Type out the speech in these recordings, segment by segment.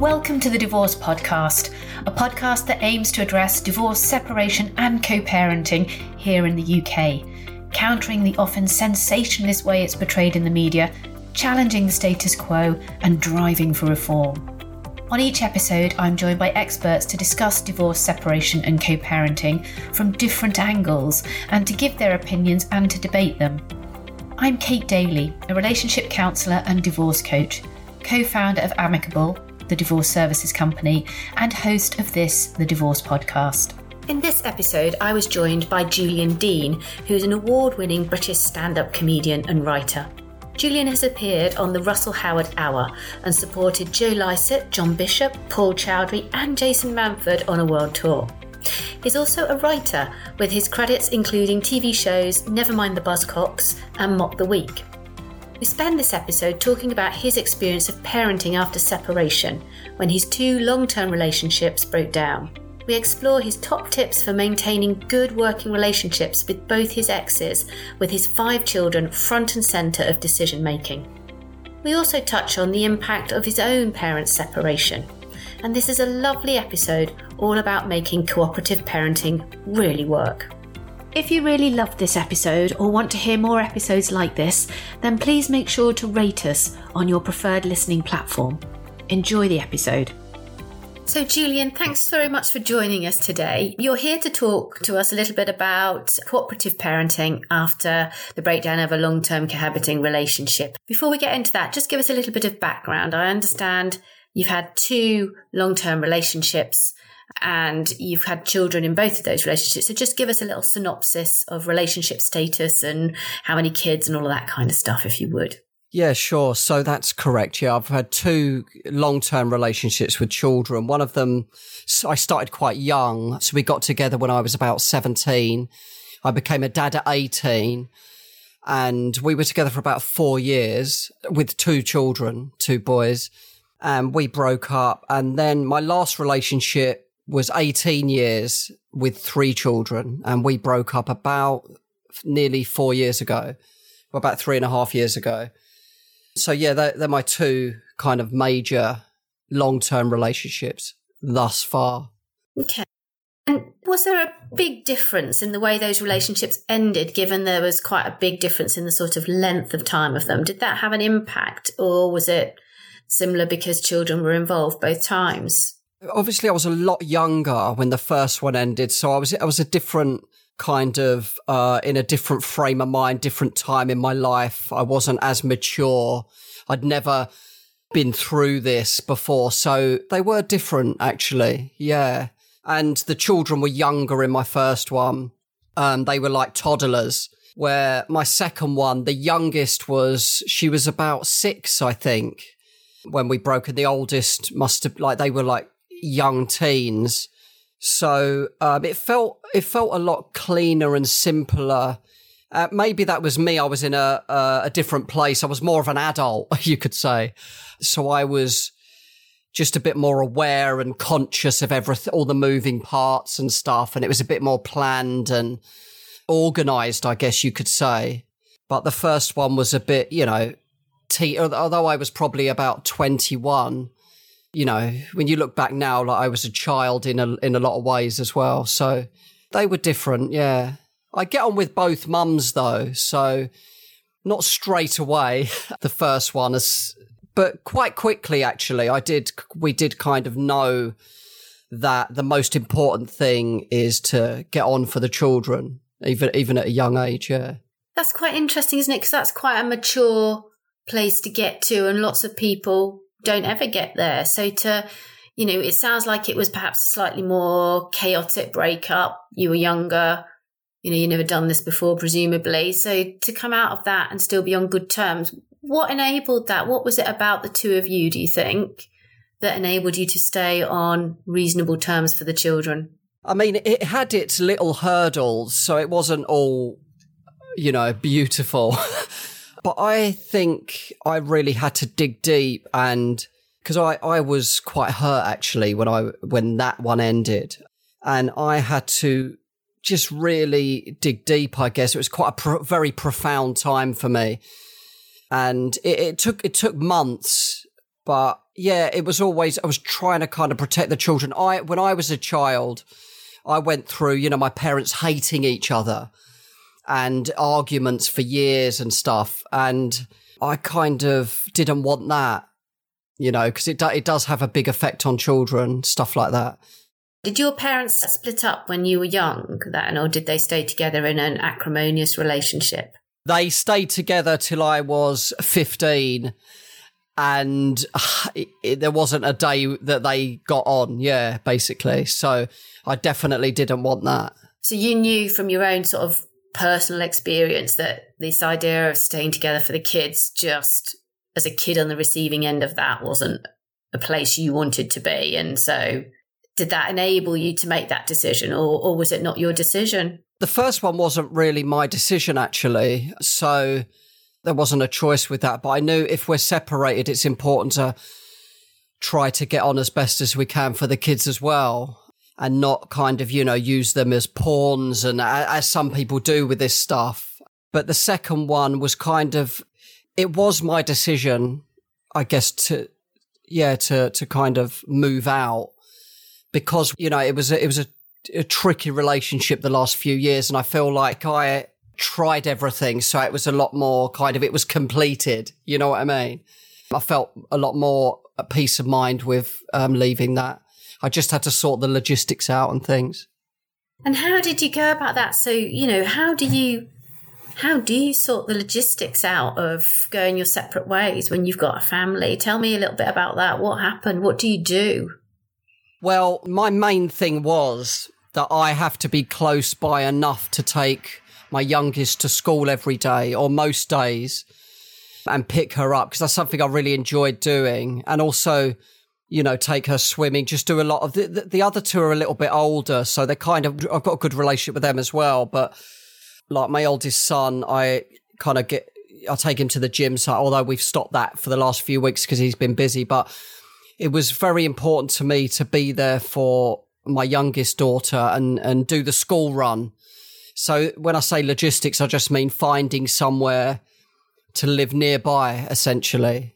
Welcome to the Divorce Podcast, a podcast that aims to address divorce, separation, and co parenting here in the UK, countering the often sensationalist way it's portrayed in the media, challenging the status quo, and driving for reform. On each episode, I'm joined by experts to discuss divorce, separation, and co parenting from different angles and to give their opinions and to debate them. I'm Kate Daly, a relationship counsellor and divorce coach, co founder of Amicable, the divorce services company, and host of this, the Divorce Podcast. In this episode, I was joined by Julian Deane, who's an award winning British stand up comedian and writer. Julian has appeared on the Russell Howard Hour and supported Joe Lycett, John Bishop, Paul Chowdhry, and Jason Manford on a world tour. He's also a writer, with his credits including TV shows Nevermind the Buzzcocks and Mock the Week. We spend this episode talking about his experience of parenting after separation when his two long term relationships broke down. We explore his top tips for maintaining good working relationships with both his exes, with his five children front and centre of decision making. We also touch on the impact of his own parents' separation. And this is a lovely episode all about making cooperative parenting really work. If you really loved this episode or want to hear more episodes like this, then please make sure to rate us on your preferred listening platform. Enjoy the episode. So, Julian, thanks very much for joining us today. You're here to talk to us a little bit about cooperative parenting after the breakdown of a long term cohabiting relationship. Before we get into that, just give us a little bit of background. I understand you've had two long term relationships and you've had children in both of those relationships. So just give us a little synopsis of relationship status and how many kids and all of that kind of stuff, if you would. Yeah, sure. So that's correct. Yeah, I've had two long term relationships with children. One of them, I started quite young. So we got together when I was about 17. I became a dad at 18 and we were together for about four years with two children, two boys. And we broke up. And then my last relationship was 18 years with three children and we broke up about nearly four years ago, about three and a half years ago. So yeah, they're, they're my two kind of major long-term relationships thus far. Okay. And was there a big difference in the way those relationships ended, given there was quite a big difference in the sort of length of time of them? Did that have an impact or was it similar because children were involved both times? Obviously I was a lot younger when the first one ended, so I was I was a different kind of uh, in a different frame of mind, different time in my life. I wasn't as mature. I'd never been through this before, so they were different actually. Yeah, and the children were younger in my first one. Um, they were like toddlers. Where my second one, the youngest was she was about six, I think, when we broke, and the oldest must have like they were like young teens. So um, it felt it felt a lot cleaner and simpler. Uh, maybe that was me. I was in a, a a different place. I was more of an adult, you could say. So I was just a bit more aware and conscious of everything, all the moving parts and stuff. And it was a bit more planned and organized, I guess you could say. But the first one was a bit, you know, t- although I was probably about 21, you know, when you look back now, like I was a child in a in a lot of ways as well. So they were different, yeah. I get on with both mums though, so not straight away the first one as but quite quickly actually I did we did kind of know that the most important thing is to get on for the children even even at a young age, yeah. That's quite interesting, isn't it? Because that's quite a mature place to get to, and lots of people don't ever get there. So to, you know, it sounds like it was perhaps a slightly more chaotic breakup. You were younger, you know, you never done this before, presumably. So to come out of that and still be on good terms, what enabled that? What was it about the two of you, do you think, that enabled you to stay on reasonable terms for the children? I mean, it had its little hurdles, so it wasn't all, you know, beautiful. But I think I really had to dig deep and because I, I was quite hurt actually when I, when that one ended and I had to just really dig deep, I guess. It was quite a pro- very profound time for me. And it, it took, it took months, but yeah, it was always, I was trying to kind of protect the children. I, when I was a child, I went through, you know, my parents hating each other and arguments for years and stuff. And I kind of didn't want that, you know, because it, do, it does have a big effect on children, stuff like that. Did your parents split up when you were young then, or did they stay together in an acrimonious relationship? They stayed together till I was 15 and it, it, there wasn't a day that they got on. Yeah, basically. So I definitely didn't want that. So you knew from your own sort of personal experience that this idea of staying together for the kids, just as a kid on the receiving end of that, wasn't a place you wanted to be. And so did that enable you to make that decision or, or was it not your decision? The first one wasn't really my decision, actually. So there wasn't a choice with that. But I knew if we're separated, it's important to try to get on as best as we can for the kids as well and not kind of, you know, use them as pawns and as some people do with this stuff. But the second one was kind of, it was my decision, I guess, to, yeah, to, to kind of move out because, you know, it was, a, it was a, a tricky relationship the last few years. And I feel like I, tried everything. So it was a lot more kind of, it was completed. You know what I mean? I felt a lot more peace of mind with um, leaving that. I just had to sort the logistics out and things. And how did you go about that? So, you know, how do you how do you sort the logistics out of going your separate ways when you've got a family? Tell me a little bit about that. What happened? What do you do? Well, my main thing was that I have to be close by enough to take my youngest to school every day or most days and pick her up because that's something I really enjoyed doing. And also, you know, take her swimming, just do a lot of the, the, the other two are a little bit older. So they're kind of, I've got a good relationship with them as well. But like my oldest son, I kind of get, I take him to the gym. So although we've stopped that for the last few weeks because he's been busy, but it was very important to me to be there for my youngest daughter and, and do the school run so when I say logistics, I just mean finding somewhere to live nearby, essentially,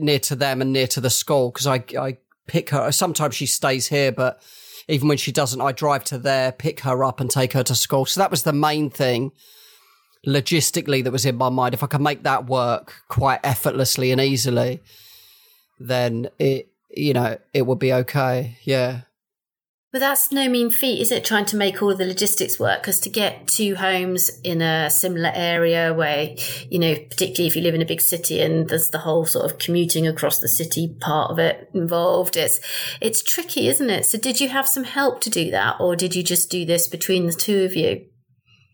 near to them and near to the school. Because I, I pick her. Sometimes she stays here, but even when she doesn't, I drive to there, pick her up, and take her to school. So that was the main thing logistically that was in my mind. If I can make that work quite effortlessly and easily, then it, you know, it would be okay. Yeah. But that's no mean feat, is it? Trying to make all the logistics work? Because to get two homes in a similar area where, you know, particularly if you live in a big city and there's the whole sort of commuting across the city part of it involved, it's, it's tricky, isn't it? So did you have some help to do that or did you just do this between the two of you?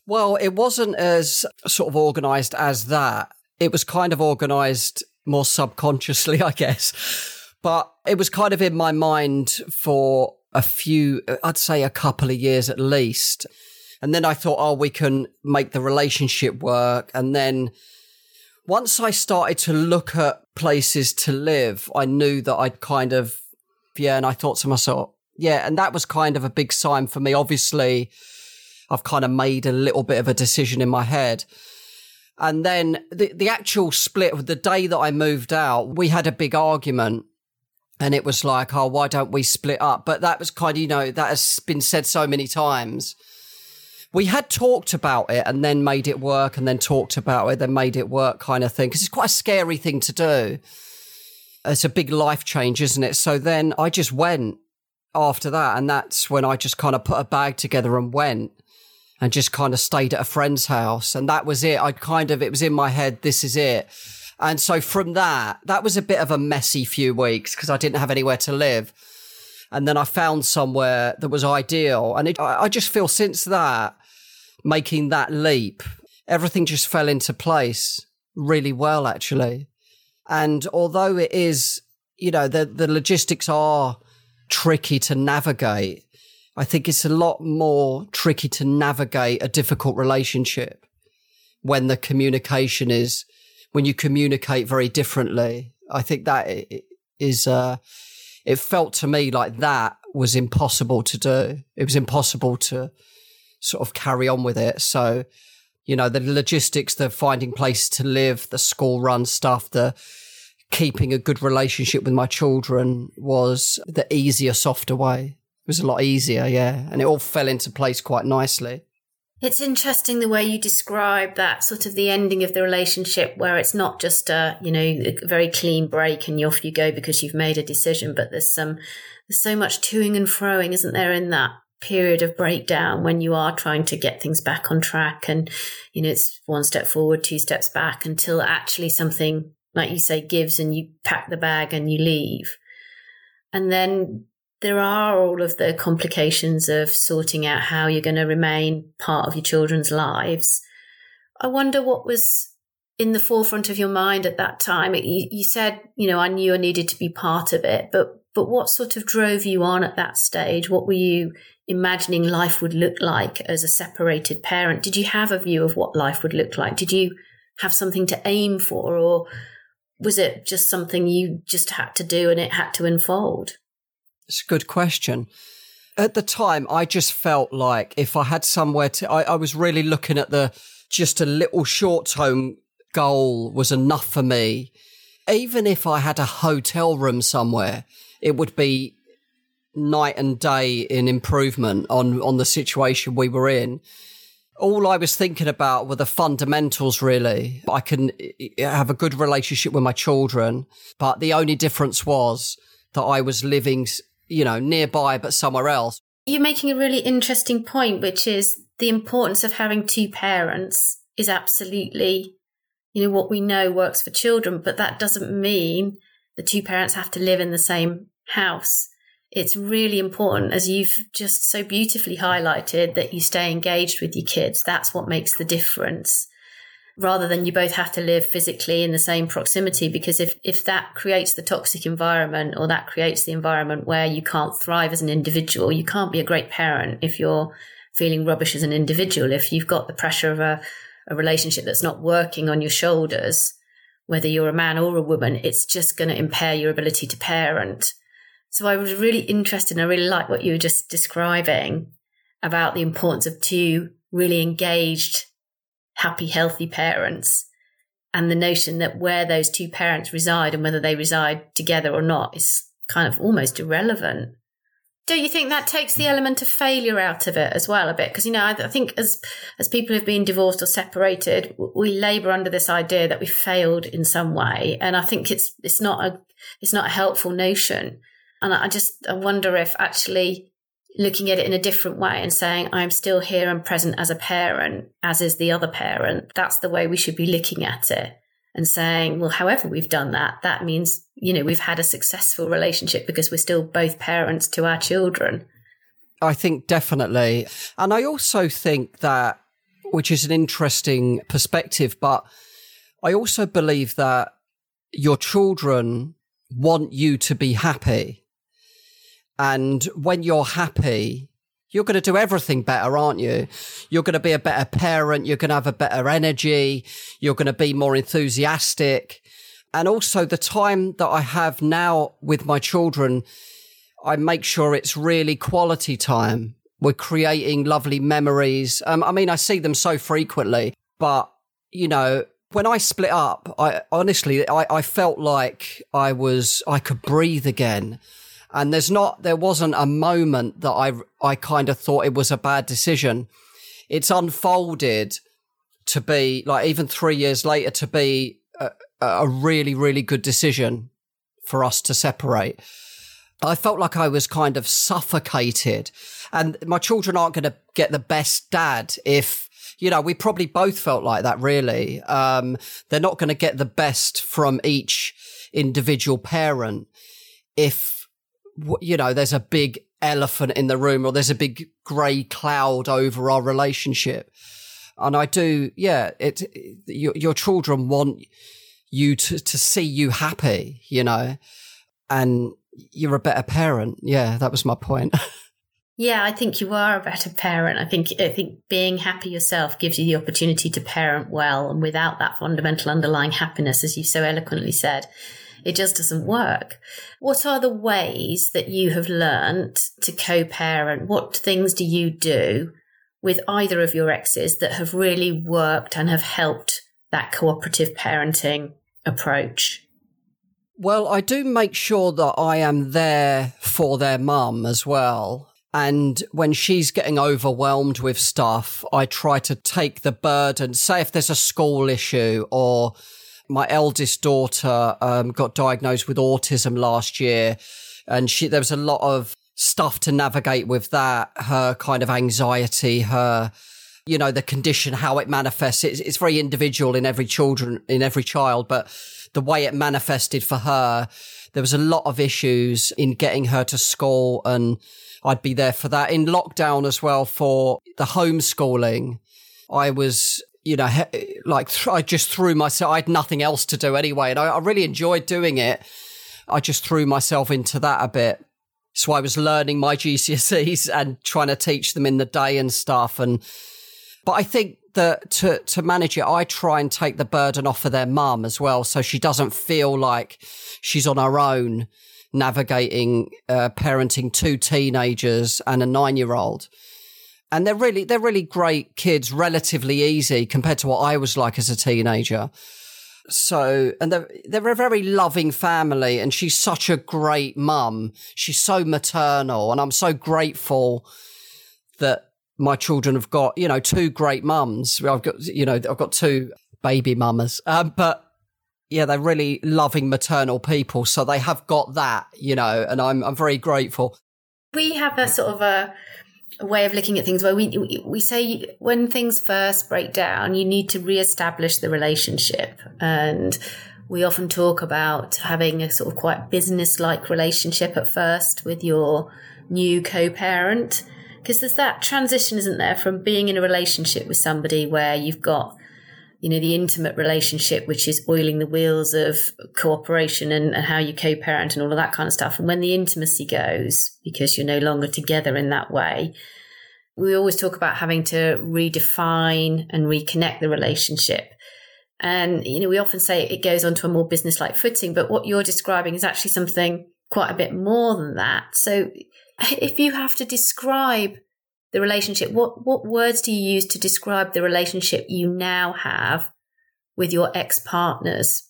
Well, it wasn't as sort of organized as that. It was kind of organized more subconsciously, I guess. But it was kind of in my mind for a few, I'd say a couple of years at least. And then I thought, oh, we can make the relationship work. And then once I started to look at places to live, I knew that I'd kind of, yeah. And I thought to myself, yeah. And that was kind of a big sign for me. Obviously, I've kind of made a little bit of a decision in my head. And then the, the actual split, the day that I moved out, we had a big argument and it was like, oh, why don't we split up? But that was kind of, you know, that has been said so many times. We had talked about it and then made it work and then talked about it, then made it work kind of thing. Because it's quite a scary thing to do. It's a big life change, isn't it? So then I just went after that. And that's when I just kind of put a bag together and went and just kind of stayed at a friend's house. And that was it. I kind of, it was in my head, this is it. And so from that, that was a bit of a messy few weeks because I didn't have anywhere to live. And then I found somewhere that was ideal. And it, I just feel since that, making that leap, everything just fell into place really well, actually. And although it is, you know, the, the logistics are tricky to navigate, I think it's a lot more tricky to navigate a difficult relationship when the communication is when you communicate very differently. I think that is, uh, it felt to me like that was impossible to do. It was impossible to sort of carry on with it. So, you know, the logistics, the finding places to live, the school run stuff, the keeping a good relationship with my children was the easier, softer way. It was a lot easier, yeah. And it all fell into place quite nicely. It's interesting the way you describe that sort of the ending of the relationship where it's not just a, you know, a very clean break and off you go because you've made a decision, but there's some, there's so much toing and froing, isn't there, in that period of breakdown when you are trying to get things back on track and, you know, it's one step forward, two steps back until actually something, like you say, gives and you pack the bag and you leave. And then there are all of the complications of sorting out how you're going to remain part of your children's lives. I wonder what was in the forefront of your mind at that time. You, you, said, you know, I knew I needed to be part of it, but but what sort of drove you on at that stage? What were you imagining life would look like as a separated parent? Did you have a view of what life would look like? Did you have something to aim for, or was it just something you just had to do and it had to unfold? It's a good question. At the time, I just felt like if I had somewhere to, I, I was really looking at the just a little short term goal was enough for me. Even if I had a hotel room somewhere, it would be night and day in improvement on, on the situation we were in. All I was thinking about were the fundamentals, really. I can have a good relationship with my children, but the only difference was that I was living you know, nearby but somewhere else. You're making a really interesting point, which is the importance of having two parents is absolutely, you know, what we know works for children, but that doesn't mean the two parents have to live in the same house. It's really important, as you've just so beautifully highlighted, that you stay engaged with your kids. That's what makes the difference rather than you both have to live physically in the same proximity because if if that creates the toxic environment or that creates the environment where you can't thrive as an individual you can't be a great parent if you're feeling rubbish as an individual. If you've got the pressure of a, a relationship that's not working on your shoulders whether you're a man or a woman it's just going to impair your ability to parent. So i was really interested and i really like what you were just describing about the importance of two really engaged happy, healthy parents. And the notion that where those two parents reside and whether they reside together or not is kind of almost irrelevant. Don't you think that takes the element of failure out of it as well a bit? Because you know, I, I think as as people have been divorced or separated, we labour under this idea that we failed in some way, and I think it's it's not a it's not a helpful notion. And I just I wonder if actually looking at it in a different way and saying, I'm still here and present as a parent, as is the other parent. That's the way we should be looking at it and saying, well, however we've done that, that means, you know, we've had a successful relationship because we're still both parents to our children. I think definitely. And I also think that, which is an interesting perspective, but I also believe that your children want you to be happy. And when you're happy, you're going to do everything better, aren't you? You're going to be a better parent. You're going to have a better energy. You're going to be more enthusiastic. And also the time that I have now with my children, I make sure it's really quality time. We're creating lovely memories. Um, I mean, I see them so frequently, but you know, when I split up, I honestly, I, I felt like I was, I could breathe again. And there's not, there wasn't a moment that I, I kind of thought it was a bad decision. It's unfolded to be like, even three years later, to be a, a really, really good decision for us to separate. I felt like I was kind of suffocated and my children aren't going to get the best dad if, you know, we probably both felt like that really. Um, they're not going to get the best from each individual parent if you know, there's a big elephant in the room or there's a big grey cloud over our relationship. And I do, yeah, it, it your, your children want you to, to see you happy, you know, and you're a better parent. Yeah, that was my point. Yeah, I think you are a better parent. I think I think being happy yourself gives you the opportunity to parent well, and without that fundamental underlying happiness, as you so eloquently said, it just doesn't work. What are the ways that you have learned to co parent? What things do you do with either of your exes that have really worked and have helped that cooperative parenting approach? Well, I do make sure that I am there for their mum as well. And when she's getting overwhelmed with stuff, I try to take the burden. Say if there's a school issue or my eldest daughter um, got diagnosed with autism last year, and she there was a lot of stuff to navigate with that. Her kind of anxiety, her you know the condition, how it manifests. It's, it's very individual in every children in every child, but the way it manifested for her, there was a lot of issues in getting her to school and I'd be there for that. In lockdown as well for the homeschooling, I was, you know, like I just threw myself, I had nothing else to do anyway. And I, I really enjoyed doing it. I just threw myself into that a bit. So I was learning my GCSEs and trying to teach them in the day and stuff. And, but I think that to, to manage it, I try and take the burden off of their mum as well. So she doesn't feel like she's on her own navigating uh, parenting two teenagers and a nine year old. And they're really, they're really great kids, relatively easy compared to what I was like as a teenager. So, and they're, they're a very loving family and she's such a great mum. She's so maternal and I'm so grateful that my children have got, you know, two great mums. I've got, you know, I've got two baby mamas. Um, but yeah, they're really loving maternal people. So they have got that, you know, and I'm, I'm very grateful. We have a sort of a, a way of looking at things where we, we say when things first break down, you need to re-establish the relationship. And we often talk about having a sort of quite business-like relationship at first with your new co-parent. Because there's that transition, isn't there, from being in a relationship with somebody where you've got you know, the intimate relationship, which is oiling the wheels of cooperation and, and, how you co-parent and all of that kind of stuff. And when the intimacy goes, because you're no longer together in that way, we always talk about having to redefine and reconnect the relationship. And, you know, we often say it goes onto a more business-like footing, but what you're describing is actually something quite a bit more than that. So if you have to describe the relationship. What what words do you use to describe the relationship you now have with your ex partners?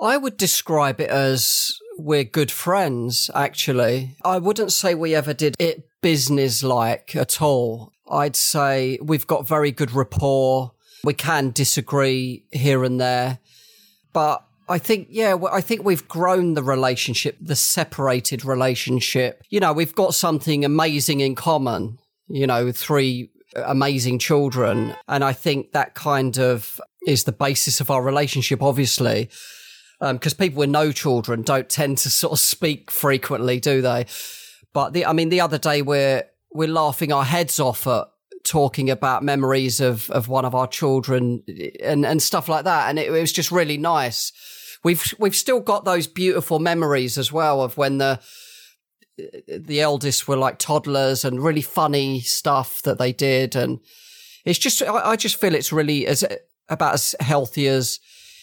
I would describe it as we're good friends, actually. I wouldn't say we ever did it business like at all. I'd say we've got very good rapport. We can disagree here and there, but I think, yeah, I think we've grown the relationship, the separated relationship. You know, we've got something amazing in common you know, three amazing children. And I think that kind of is the basis of our relationship, obviously. Because um, people with no children don't tend to sort of speak frequently, do they? But the, I mean, the other day we're, we're laughing our heads off at talking about memories of, of one of our children and, and stuff like that. And it, it was just really nice. We've, we've still got those beautiful memories as well of when the, the eldest were like toddlers and really funny stuff that they did. And it's just, I, I just feel it's really as about as healthy as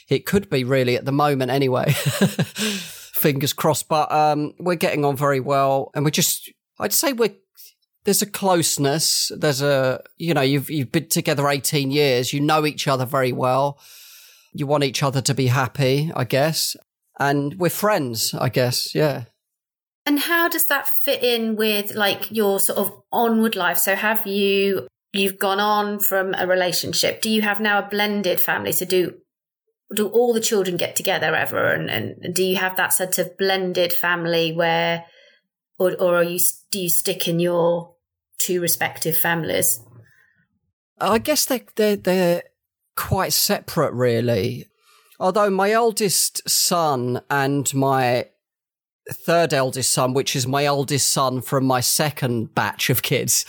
it could be really at the moment anyway. Fingers crossed. But, um, we're getting on very well and we're just, I'd say we're, there's a closeness. There's a, you know, you've, you've been together 18 years. You know each other very well. You want each other to be happy, I guess. And we're friends, I guess. Yeah. And how does that fit in with like your sort of onward life? So have you you've gone on from a relationship? Do you have now a blended family? So do do all the children get together ever? And, and do you have that sort of blended family where, or or are you do you stick in your two respective families? I guess they they they're quite separate, really. Although my eldest son and my third eldest son, which is my oldest son from my second batch of kids,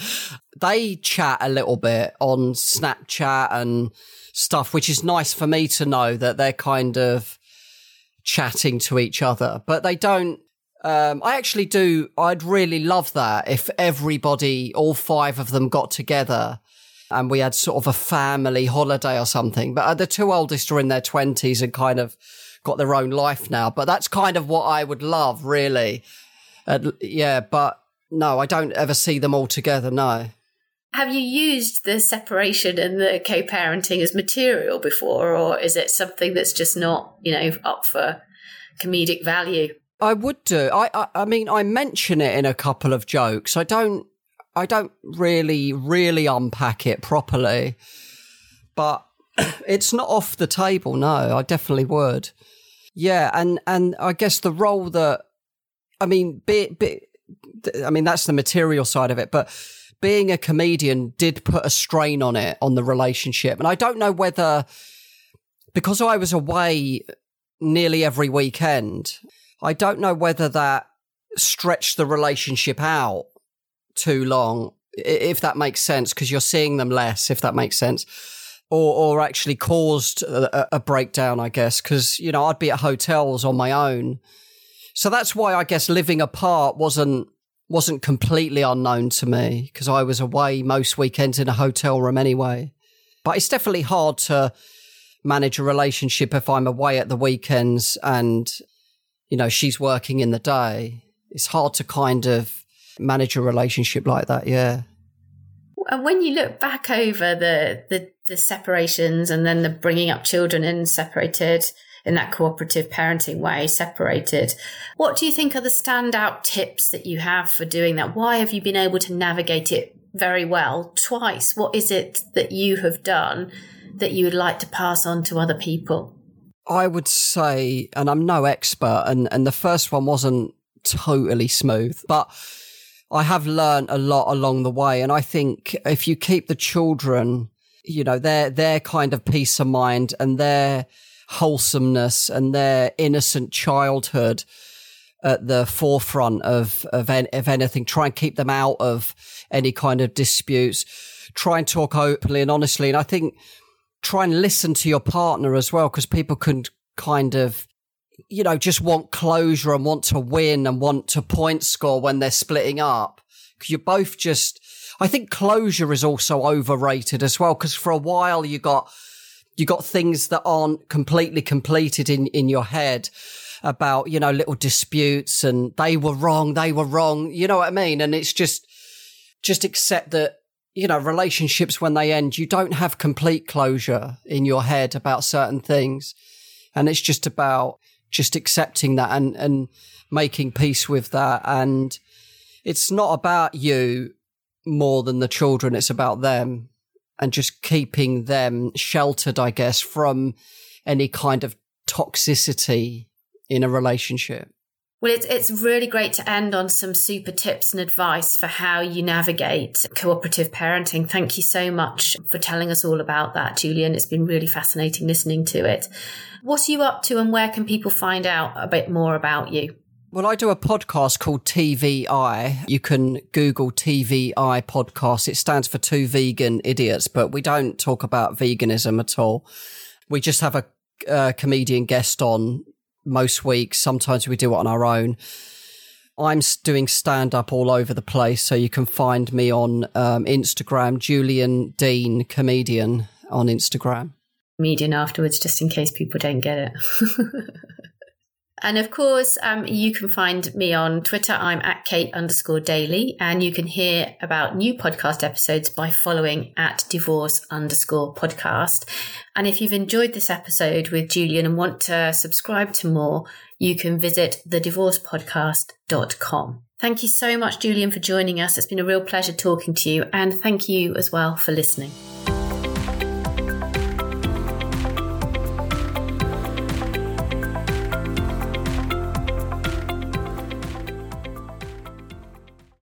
they chat a little bit on Snapchat and stuff, which is nice for me to know that they're kind of chatting to each other, but they don't. Um, I actually do. I'd really love that if everybody, all five of them got together and we had sort of a family holiday or something. But uh, the two oldest are in their twenties and kind of got their own life now. But that's kind of what I would love, really. Uh, yeah, but no, I don't ever see them all together. No. Have you used the separation and the co-parenting as material before, or is it something that's just not, you know, up for comedic value. I would do. I, I, I mean, I mention it in a couple of jokes. I don't, I don't really, really unpack it properly, but it's not off the table. No, I definitely would. Yeah, and and I guess the role that, I mean, be, be, I mean that's the material side of it, but being a comedian did put a strain on it on the relationship, and I don't know whether because I was away nearly every weekend I don't know whether that stretched the relationship out too long, if that makes sense, because you're seeing them less, if that makes sense. Or, or actually caused a, a breakdown, I guess, because, you know, I'd be at hotels on my own. So that's why I guess living apart wasn't wasn't completely unknown to me because I was away most weekends in a hotel room anyway. But it's definitely hard to manage a relationship if I'm away at the weekends and you know, she's working in the day. It's hard to kind of manage a relationship like that. Yeah. And when you look back over the, the, the separations and then the bringing up children in separated in that cooperative parenting way, separated, what do you think are the standout tips that you have for doing that? Why have you been able to navigate it very well twice? What is it that you have done that you would like to pass on to other people? I would say, and I'm no expert, and, and the first one wasn't totally smooth, but I have learned a lot along the way. And I think if you keep the children, you know, their, their kind of peace of mind and their wholesomeness and their innocent childhood at the forefront of, of, of anything, try and keep them out of any kind of disputes, try and talk openly and honestly. And I think, try and listen to your partner as well, because people can kind of, you know, just want closure and want to win and want to point score when they're splitting up. You're both just, I think closure is also overrated as well, because for a while you got, you got things that aren't completely completed in, in your head about, you know, little disputes and they were wrong, they were wrong. You know what I mean? And it's just, just accept that you know, relationships when they end, you don't have complete closure in your head about certain things. And it's just about just accepting that and, and making peace with that. And it's not about you more than the children. It's about them and just keeping them sheltered, I guess, from any kind of toxicity in a relationship. Well, it's, it's really great to end on some super tips and advice for how you navigate cooperative parenting. Thank you so much for telling us all about that, Julian. It's been really fascinating listening to it. What are you up to and where can people find out a bit more about you? Well, I do a podcast called TVI. You can Google TVI podcast. It stands for Two Vegan Idiots, but we don't talk about veganism at all. We just have a, a comedian guest on most weeks. Sometimes we do it on our own. I'm doing stand up all over the place, so you can find me on um, Instagram, Julian Deane Comedian on Instagram. Comedian afterwards, just in case people don't get it. And of course, um, you can find me on Twitter. I'm at Kate underscore daly, and you can hear about new podcast episodes by following at divorce underscore podcast. And if you've enjoyed this episode with Julian and want to subscribe to more, you can visit thedivorcepodcast.com. Thank you so much, Julian, for joining us. It's been a real pleasure talking to you, and thank you as well for listening.